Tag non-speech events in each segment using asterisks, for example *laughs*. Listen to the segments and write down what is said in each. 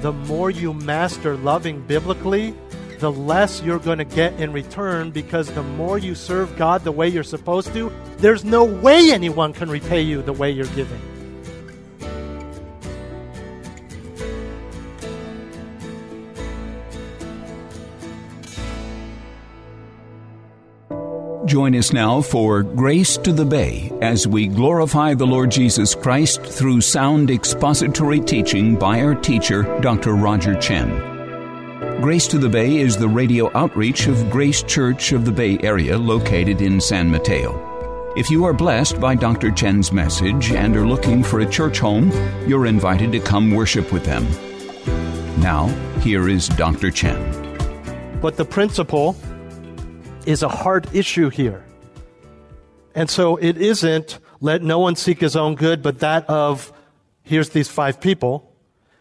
the more you master loving biblically, the less you're going to get in return because the more you serve God the way you're supposed to, there's no way anyone can repay you the way you're giving. Join us now for Grace to the Bay as we glorify the Lord Jesus Christ through sound expository teaching by our teacher, Dr. Roger Chen. Grace to the Bay is the radio outreach of Grace Church of the Bay Area located in San Mateo. If you are blessed by Dr. Chen's message and are looking for a church home, you're invited to come worship with them. Now, here is Dr. Chen. But the principle is a heart issue here. And so it isn't let no one seek his own good, but that of here's these five people.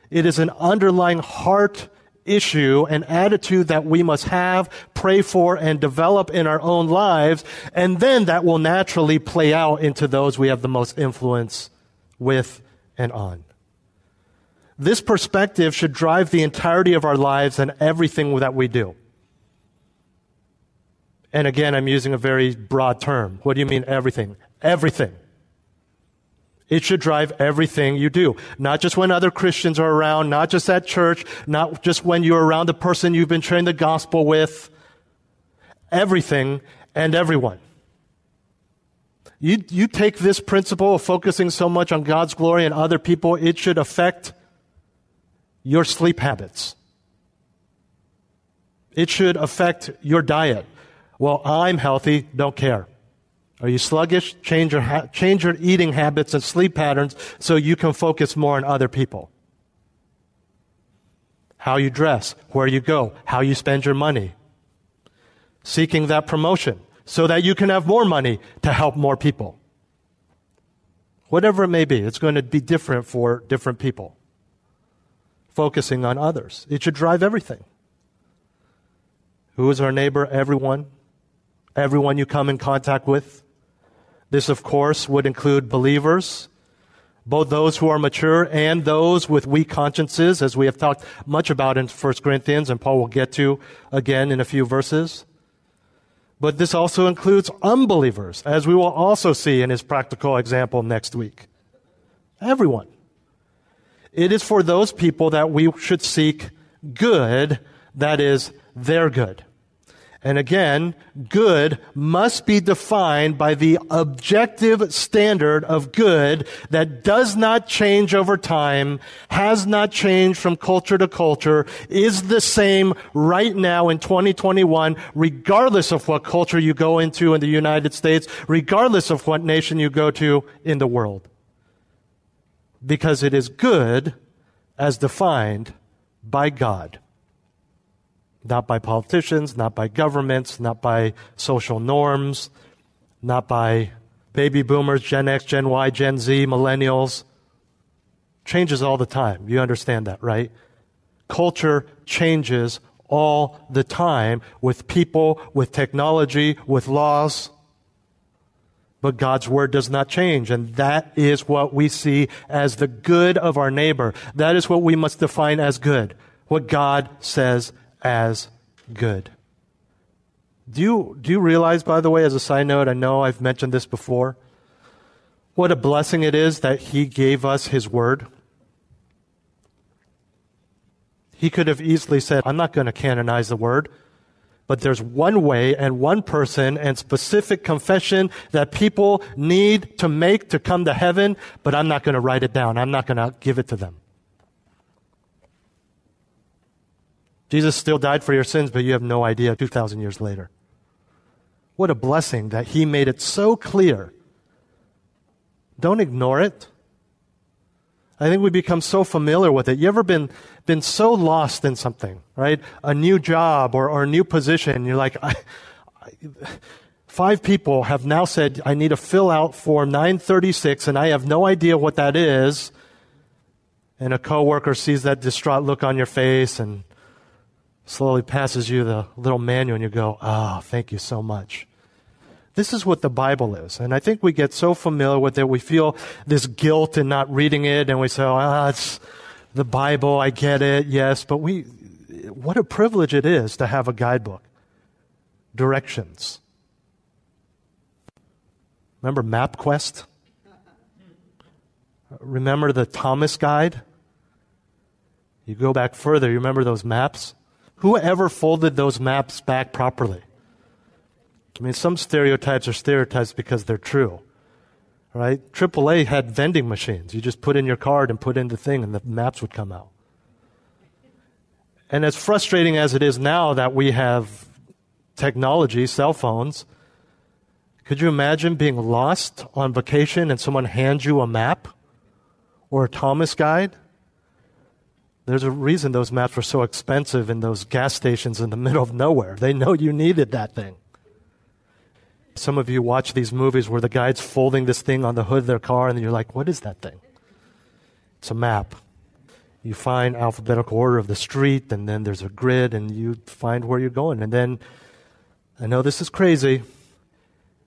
It is an underlying heart issue, an attitude that we must have, pray for, and develop in our own lives. And then that will naturally play out into those we have the most influence with and on. This perspective should drive the entirety of our lives and everything that we do. And again, I'm using a very broad term. What do you mean everything? Everything. It should drive everything you do. Not just when other Christians are around, not just at church, not just when you're around the person you've been sharing the gospel with. Everything and everyone. You, you take this principle of focusing so much on God's glory and other people, it should affect your sleep habits. It should affect your diet. Well, I'm healthy, don't care. Are you sluggish? Change your, ha- change your eating habits and sleep patterns so you can focus more on other people. How you dress, where you go, how you spend your money. Seeking that promotion so that you can have more money to help more people. Whatever it may be, it's going to be different for different people. Focusing on others. It should drive everything. Who is our neighbor? Everyone everyone you come in contact with. This, of course, would include believers, both those who are mature and those with weak consciences, as we have talked much about in 1 Corinthians, and Paul will get to again in a few verses. But this also includes unbelievers, as we will also see in his practical example next week. Everyone. It is for those people that we should seek good, that is, their good. And again, good must be defined by the objective standard of good that does not change over time, has not changed from culture to culture, is the same right now in 2021, regardless of what culture you go into in the United States, regardless of what nation you go to in the world. Because it is good as defined by God not by politicians, not by governments, not by social norms, not by baby boomers, Gen X, Gen Y, Gen Z, millennials. Changes all the time. You understand that, right? Culture changes all the time with people, with technology, with laws. But God's word does not change. And that is what we see as the good of our neighbor. That is what we must define as good. What God says as good. Do you, do you realize, by the way, as a side note, I know I've mentioned this before, what a blessing it is that He gave us His Word? He could have easily said, I'm not going to canonize the Word, but there's one way and one person and specific confession that people need to make to come to heaven, but I'm not going to write it down. I'm not going to give it to them. Jesus still died for your sins, but you have no idea 2,000 years later. What a blessing that He made it so clear. Don't ignore it. I think we become so familiar with it. You ever been, been so lost in something, right? A new job or, or a new position. You're like, I, I, five people have now said, I need to fill out form 936 and I have no idea what that is. And a coworker sees that distraught look on your face and slowly passes you the little manual and you go, oh, thank you so much. This is what the Bible is. And I think we get so familiar with it, we feel this guilt in not reading it, and we say, oh, it's the Bible, I get it, yes, but we, what a privilege it is to have a guidebook. Directions. Remember MapQuest? Remember the Thomas Guide? You go back further, you remember those maps? Who ever folded those maps back properly? I mean, some stereotypes are stereotypes because they're true. Right? AAA had vending machines. You just put in your card and put in the thing, and the maps would come out. And as frustrating as it is now that we have technology, cell phones, could you imagine being lost on vacation and someone hands you a map or a Thomas guide? There's a reason those maps were so expensive in those gas stations in the *laughs* middle of nowhere. They know you needed that thing. Some of you watch these movies where the guy's folding this thing on the hood of their car, and you're like, what is that thing? It's a map. You find alphabetical order of the street, and then there's a grid, and you find where you're going. And then, I know this is crazy,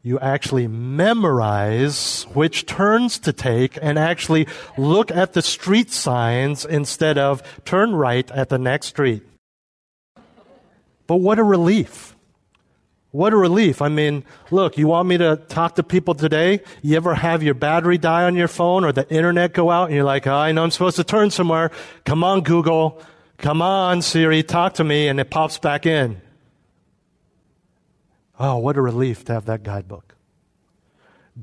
you actually memorize which turns to take and actually look at the street signs instead of turn right at the next street. But what a relief. What a relief. I mean, look, you want me to talk to people today? You ever have your battery die on your phone or the internet go out and you're like, oh, I know I'm supposed to turn somewhere. Come on, Google. Come on, Siri, talk to me. And it pops back in. Oh, what a relief to have that guidebook.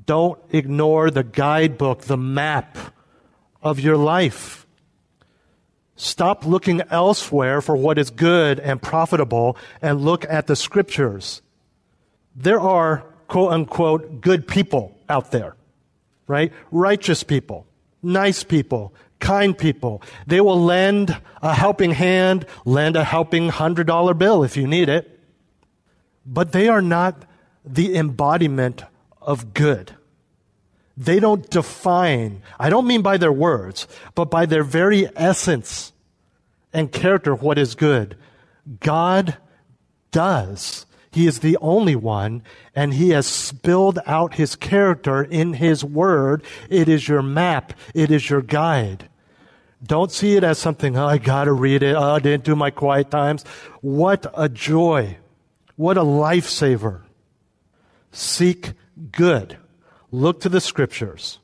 Don't ignore the guidebook, the map of your life. Stop looking elsewhere for what is good and profitable and look at the scriptures there are quote unquote good people out there, right? Righteous people, nice people, kind people. They will lend a helping hand, lend a helping hundred dollar bill if you need it. But they are not the embodiment of good. They don't define, I don't mean by their words, but by their very essence and character what is good. God does. He is the only one, and He has spilled out His character in His Word. It is your map, it is your guide. Don't see it as something, oh, I gotta read it, oh, I didn't do my quiet times. What a joy. What a lifesaver. Seek good. Look to the scriptures.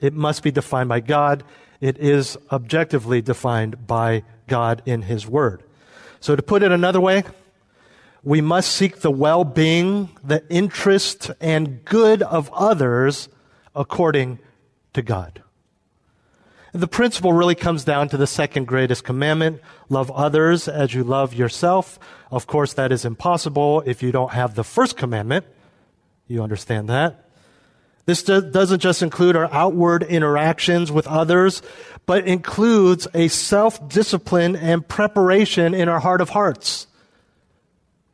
It must be defined by God. It is objectively defined by God in His Word. So to put it another way, we must seek the well being, the interest, and good of others according to God. The principle really comes down to the second greatest commandment love others as you love yourself. Of course, that is impossible if you don't have the first commandment. You understand that. This doesn't just include our outward interactions with others, but includes a self discipline and preparation in our heart of hearts.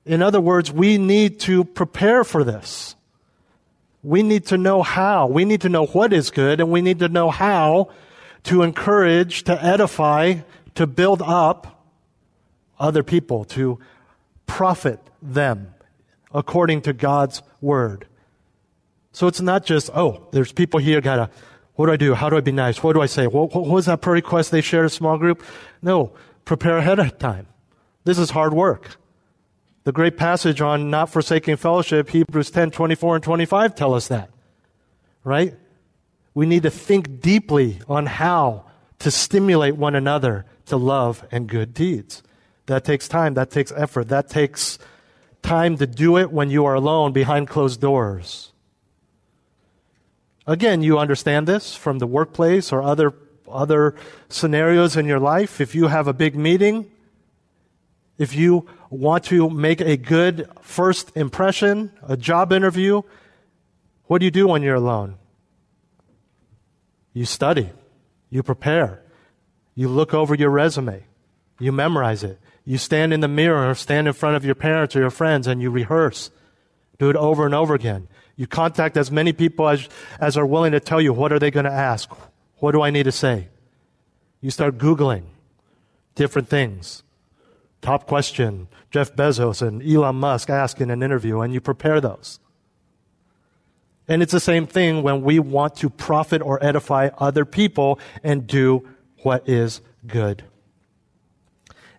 In other words, we need to prepare for this. We need to know how. We need to know what is good, and we need to know how to encourage, to edify, to build up other people, to profit them according to God's word. So it's not just, oh, there's people here, gotta, what do I do? How do I be nice? What do I say? What, what was that prayer request they shared a small group? No, prepare ahead of time. This is hard work. The great passage on not forsaking fellowship, Hebrews 10 24 and 25 tell us that. Right? We need to think deeply on how to stimulate one another to love and good deeds. That takes time, that takes effort, that takes time to do it when you are alone behind closed doors. Again, you understand this from the workplace or other, other scenarios in your life. If you have a big meeting, if you want to make a good first impression, a job interview, what do you do when you're alone? You study. You prepare. You look over your resume. You memorize it. You stand in the mirror or stand in front of your parents or your friends and you rehearse. Do it over and over again. You contact as many people as, as are willing to tell you what are they going to ask? What do I need to say? You start Googling different things. Top question, Jeff Bezos and Elon Musk ask in an interview, and you prepare those. And it's the same thing when we want to profit or edify other people and do what is good.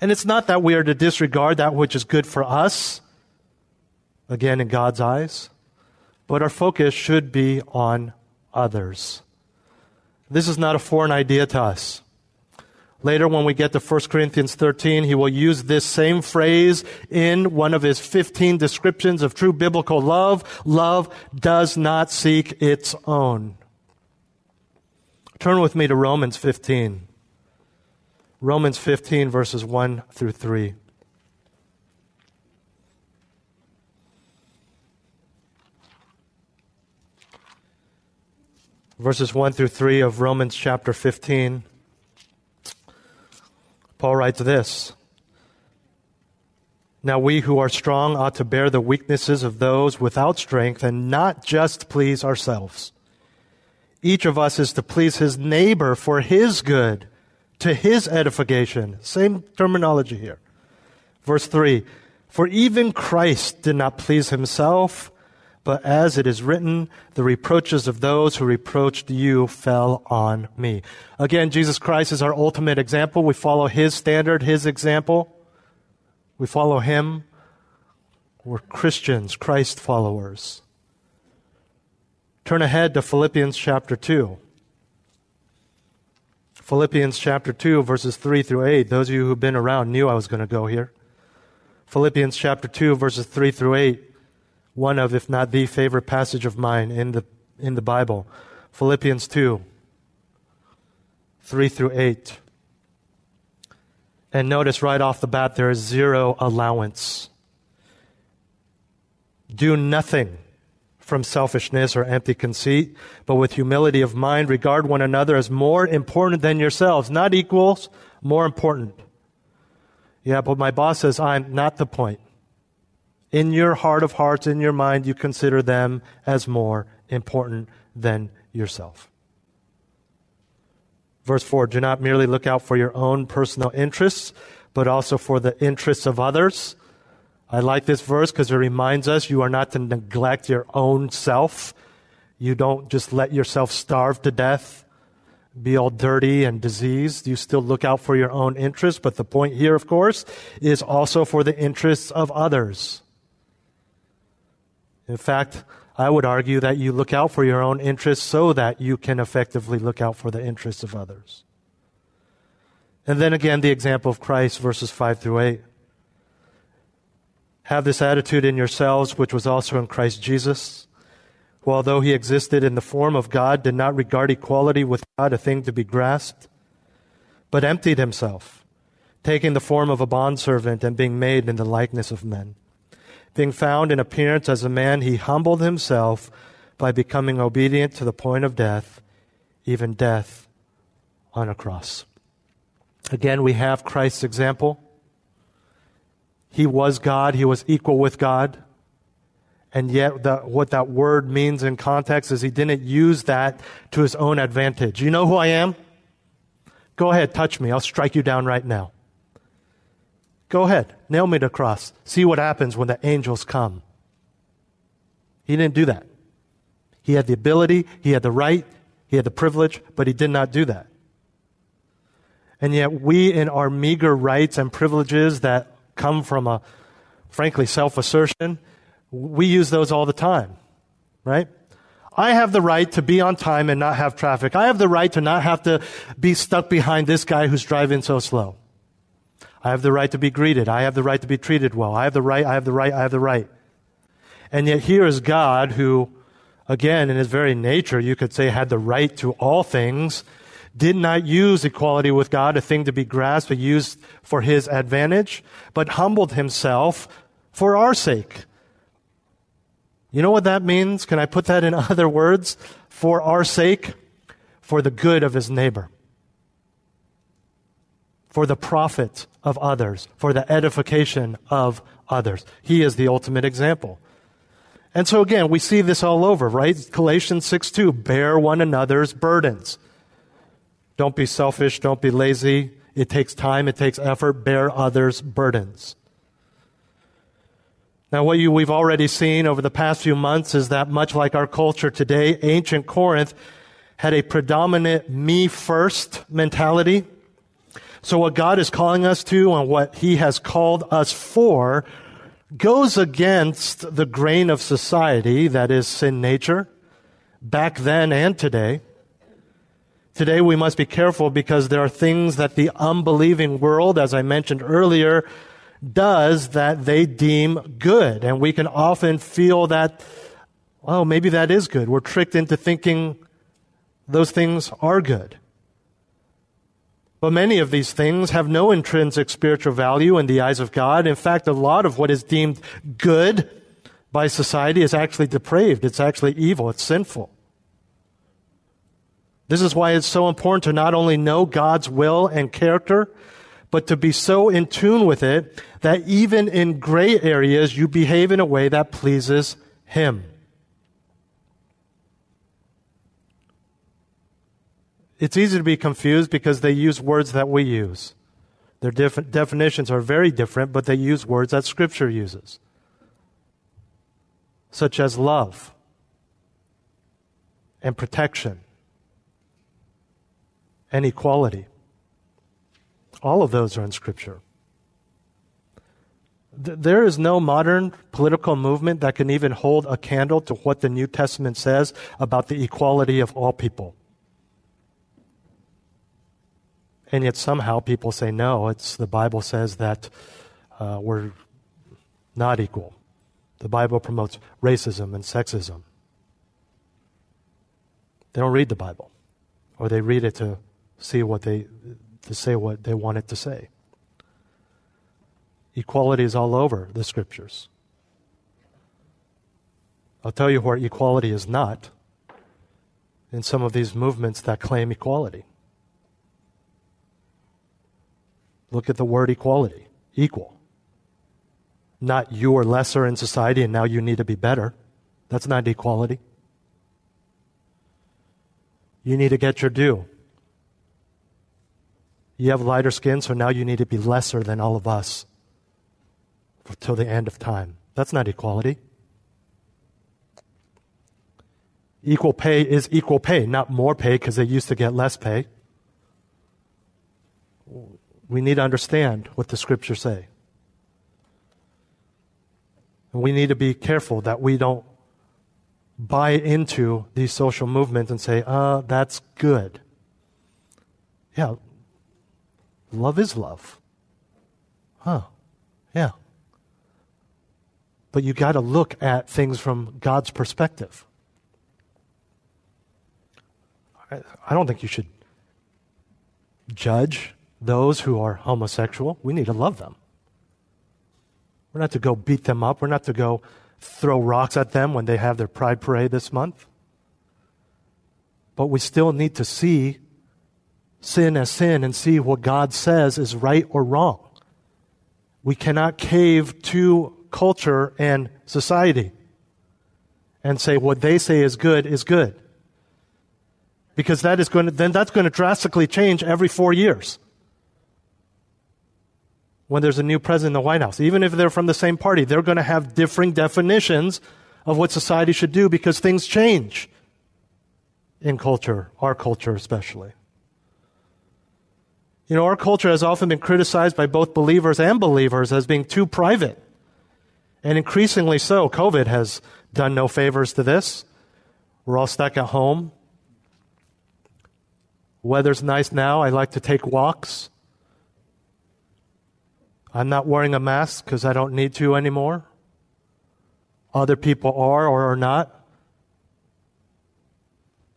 And it's not that we are to disregard that which is good for us, again, in God's eyes, but our focus should be on others. This is not a foreign idea to us. Later, when we get to 1 Corinthians 13, he will use this same phrase in one of his 15 descriptions of true biblical love. Love does not seek its own. Turn with me to Romans 15. Romans 15, verses 1 through 3. Verses 1 through 3 of Romans chapter 15. Paul writes this Now we who are strong ought to bear the weaknesses of those without strength and not just please ourselves. Each of us is to please his neighbor for his good, to his edification. Same terminology here. Verse 3 For even Christ did not please himself but as it is written, the reproaches of those who reproached you fell on me. Again, Jesus Christ is our ultimate example. We follow his standard, his example. We follow him. We're Christians, Christ followers. Turn ahead to Philippians chapter 2. Philippians chapter 2, verses 3 through 8. Those of you who've been around knew I was going to go here. Philippians chapter 2, verses 3 through 8 one of, if not the favorite passage of mine in the, in the Bible. Philippians 2, 3 through 8. And notice right off the bat, there is zero allowance. Do nothing from selfishness or empty conceit, but with humility of mind, regard one another as more important than yourselves. Not equals, more important. Yeah, but my boss says I'm not the point in your heart of hearts, in your mind, you consider them as more important than yourself. Verse 4 Do not merely look out for your own personal interests, but also for the interests of others. I like this verse because it reminds us you are not to neglect your own self. You don't just let yourself starve to death, be all dirty and diseased. You still look out for your own interests. But the point here, of course, is also for the interests of others. In fact, I would argue that you look out for your own interests so that you can effectively look out for the interests of others. And then again, the example of Christ, verses 5 through 8. Have this attitude in yourselves, which was also in Christ Jesus, who, although he existed in the form of God, did not regard equality with God a thing to be grasped, but emptied himself, taking the form of a bondservant and being made in the likeness of men. Being found in appearance as a man, he humbled himself by becoming obedient to the point of death, even death on a cross. Again, we have Christ's example. He was God, he was equal with God. And yet, the, what that word means in context is he didn't use that to his own advantage. You know who I am? Go ahead, touch me. I'll strike you down right now. Go ahead, nail me to the cross. See what happens when the angels come. He didn't do that. He had the ability, he had the right, he had the privilege, but he did not do that. And yet, we, in our meager rights and privileges that come from a, frankly, self assertion, we use those all the time, right? I have the right to be on time and not have traffic. I have the right to not have to be stuck behind this guy who's driving so slow. I have the right to be greeted. I have the right to be treated well. I have the right, I have the right, I have the right. And yet here is God who, again, in his very nature, you could say had the right to all things, did not use equality with God, a thing to be grasped, but used for his advantage, but humbled himself for our sake. You know what that means? Can I put that in *laughs* other words? For our sake? for the good of his neighbor, for the profit of others, for the edification of others. He is the ultimate example. And so again, we see this all over, right? Galatians 6 2, bear one another's burdens. Don't be selfish, don't be lazy. It takes time, it takes effort. Bear others' burdens. Now, what you, we've already seen over the past few months is that much like our culture today, ancient Corinth had a predominant me first mentality. So what God is calling us to and what He has called us for goes against the grain of society that is sin nature back then and today. Today we must be careful because there are things that the unbelieving world, as I mentioned earlier, does that they deem good. And we can often feel that, well, maybe that is good. We're tricked into thinking those things are good. But many of these things have no intrinsic spiritual value in the eyes of God. In fact, a lot of what is deemed good by society is actually depraved. It's actually evil. It's sinful. This is why it's so important to not only know God's will and character, but to be so in tune with it that even in gray areas, you behave in a way that pleases Him. It's easy to be confused because they use words that we use. Their def- definitions are very different, but they use words that Scripture uses, such as love and protection and equality. All of those are in Scripture. There is no modern political movement that can even hold a candle to what the New Testament says about the equality of all people. And yet somehow people say, no, it's the Bible says that uh, we're not equal. The Bible promotes racism and sexism. They don't read the Bible, or they read it to see what they to say what they want it to say. Equality is all over the scriptures. I'll tell you where equality is not in some of these movements that claim equality. Look at the word equality equal. Not you are lesser in society and now you need to be better. That's not equality. You need to get your due. You have lighter skin, so now you need to be lesser than all of us till the end of time. That's not equality. Equal pay is equal pay, not more pay because they used to get less pay. We need to understand what the scriptures say. And we need to be careful that we don't buy into these social movements and say, uh, that's good. Yeah, love is love. Huh, yeah. But you got to look at things from God's perspective. I don't think you should judge those who are homosexual, we need to love them. We're not to go beat them up. We're not to go throw rocks at them when they have their pride parade this month. But we still need to see sin as sin and see what God says is right or wrong. We cannot cave to culture and society and say what they say is good is good. Because that is going to, then that's going to drastically change every four years when there's a new president in the White House. Even if they're from the same party, they're going to have differing definitions of what society should do because things change in culture, our culture especially. You know, our culture has often been criticized by both believers and believers as being too private. And increasingly so. COVID has done no favors to this. We're all stuck at home. Weather's nice now. I like to take walks. I'm not wearing a mask because I don't need to anymore. Other people are or are not.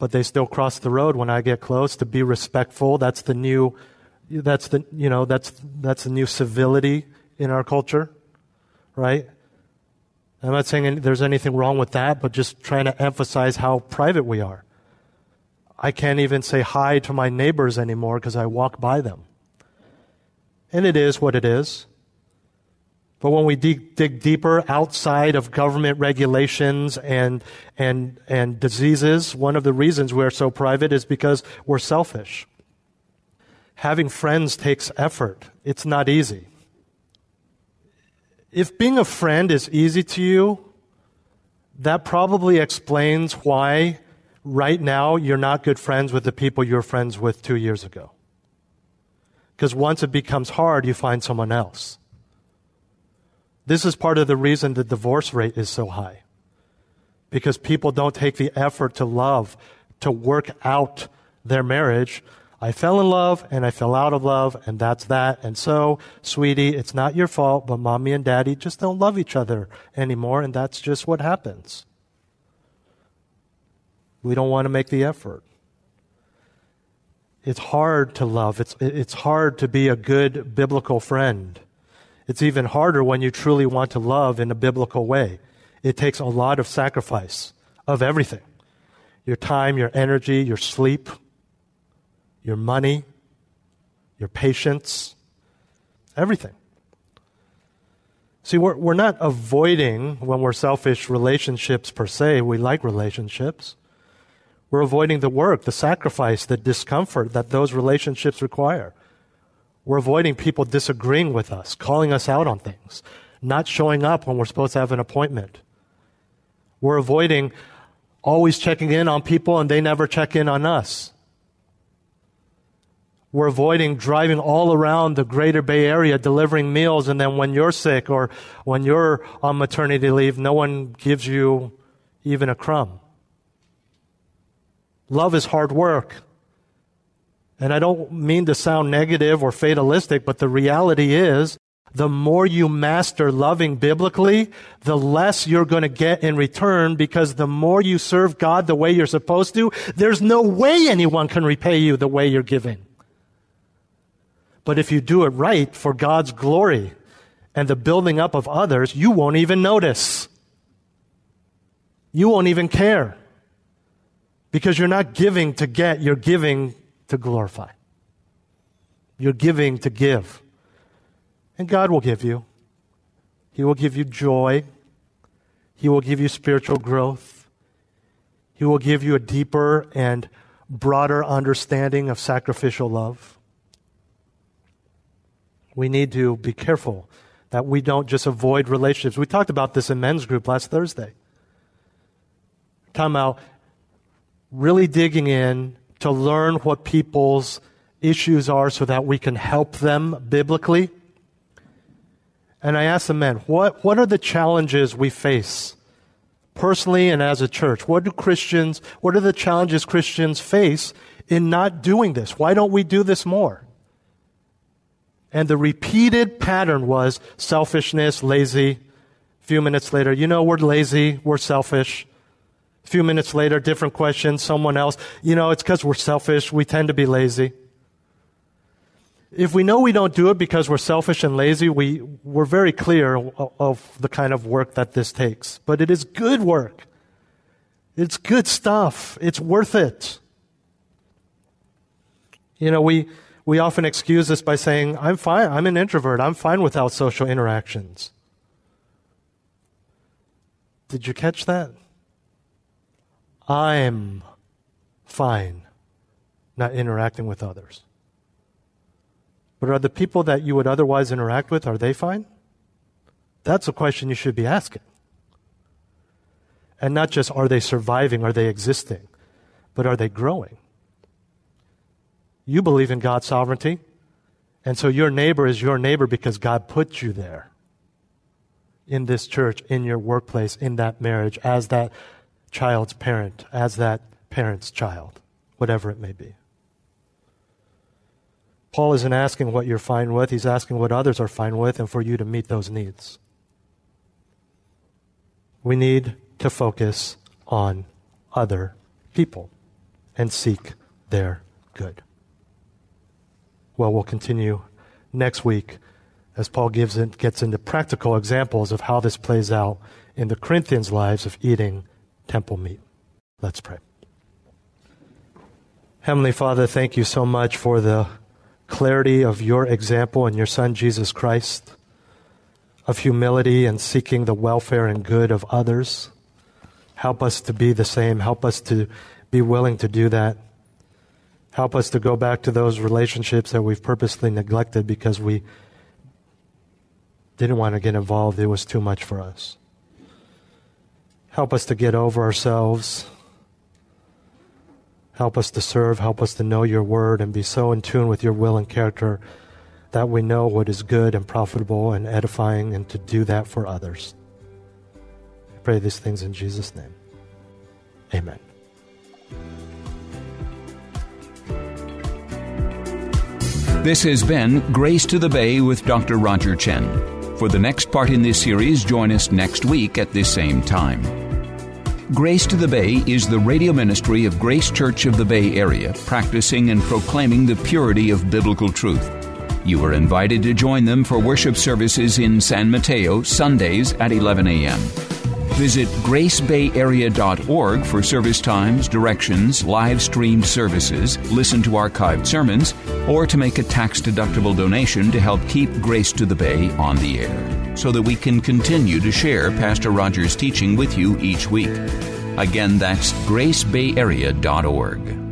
But they still cross the road when I get close to be respectful. That's the new, that's the, you know, that's, that's the new civility in our culture, right? I'm not saying there's anything wrong with that, but just trying to emphasize how private we are. I can't even say hi to my neighbors anymore because I walk by them. And it is what it is. But when we dig, dig, deeper outside of government regulations and, and, and diseases, one of the reasons we're so private is because we're selfish. Having friends takes effort. It's not easy. If being a friend is easy to you, that probably explains why right now you're not good friends with the people you were friends with two years ago. Because once it becomes hard, you find someone else. This is part of the reason the divorce rate is so high. Because people don't take the effort to love, to work out their marriage. I fell in love and I fell out of love and that's that. And so, sweetie, it's not your fault, but mommy and daddy just don't love each other anymore and that's just what happens. We don't want to make the effort. It's hard to love. It's, it's hard to be a good biblical friend. It's even harder when you truly want to love in a biblical way. It takes a lot of sacrifice of everything your time, your energy, your sleep, your money, your patience, everything. See, we're, we're not avoiding, when we're selfish, relationships per se. We like relationships. We're avoiding the work, the sacrifice, the discomfort that those relationships require. We're avoiding people disagreeing with us, calling us out on things, not showing up when we're supposed to have an appointment. We're avoiding always checking in on people and they never check in on us. We're avoiding driving all around the greater Bay Area delivering meals and then when you're sick or when you're on maternity leave, no one gives you even a crumb. Love is hard work. And I don't mean to sound negative or fatalistic, but the reality is the more you master loving biblically, the less you're going to get in return because the more you serve God the way you're supposed to, there's no way anyone can repay you the way you're giving. But if you do it right for God's glory and the building up of others, you won't even notice. You won't even care. Because you're not giving to get, you're giving to glorify. You're giving to give. And God will give you. He will give you joy. He will give you spiritual growth. He will give you a deeper and broader understanding of sacrificial love. We need to be careful that we don't just avoid relationships. We talked about this in men's group last Thursday. Talking about really digging in to learn what people's issues are so that we can help them biblically. And I asked the men, what, what are the challenges we face personally and as a church? What do Christians, what are the challenges Christians face in not doing this? Why don't we do this more? And the repeated pattern was selfishness, lazy. A few minutes later, you know, we're lazy, we're selfish. A few minutes later, different question, someone else. You know, it's because we're selfish. We tend to be lazy. If we know we don't do it because we're selfish and lazy, we, we're very clear of, the kind of work that this takes. But it is good work. It's good stuff. It's worth it. You know, we, we often excuse this by saying, I'm fine. I'm an introvert. I'm fine without social interactions. Did you catch that? I'm fine not interacting with others. But are the people that you would otherwise interact with, are they fine? That's a question you should be asking. And not just are they surviving, are they existing, but are they growing? You believe in God's sovereignty, and so your neighbor is your neighbor because God put you there in this church, in your workplace, in that marriage, as that child's parent as that parent's child, whatever it may be. Paul isn't asking what you're fine with, he's asking what others are fine with and for you to meet those needs. We need to focus on other people and seek their good. Well, we'll continue next week as Paul gives it, gets into practical examples of how this plays out in the Corinthians' lives of eating temple meat. Let's pray. Heavenly Father, thank you so much for the clarity of your example in your Son, Jesus Christ, of humility and seeking the welfare and good of others. Help us to be the same. Help us to be willing to do that. Help us to go back to those relationships that we've purposely neglected because we didn't want to get involved. It was too much for us. Help us to get over ourselves Help us to serve. Help us to know your word and be so in tune with your will and character that we know what is good and profitable and edifying and to do that for others. I pray these things in Jesus' name. Amen. This has been Grace to the Bay with Dr. Roger Chen. For the next part in this series, join us next week at this same time. Grace to the Bay is the radio ministry of Grace Church of the Bay Area, practicing and proclaiming the purity of biblical truth. You are invited to join them for worship services in San Mateo, Sundays at 11 a.m. Visit gracebayarea.org for service times, directions, live streamed services, listen to archived sermons, or to make a tax deductible donation to help keep Grace to the Bay on the air so that we can continue to share Pastor Roger's teaching with you each week. Again, that's gracebayarea.org.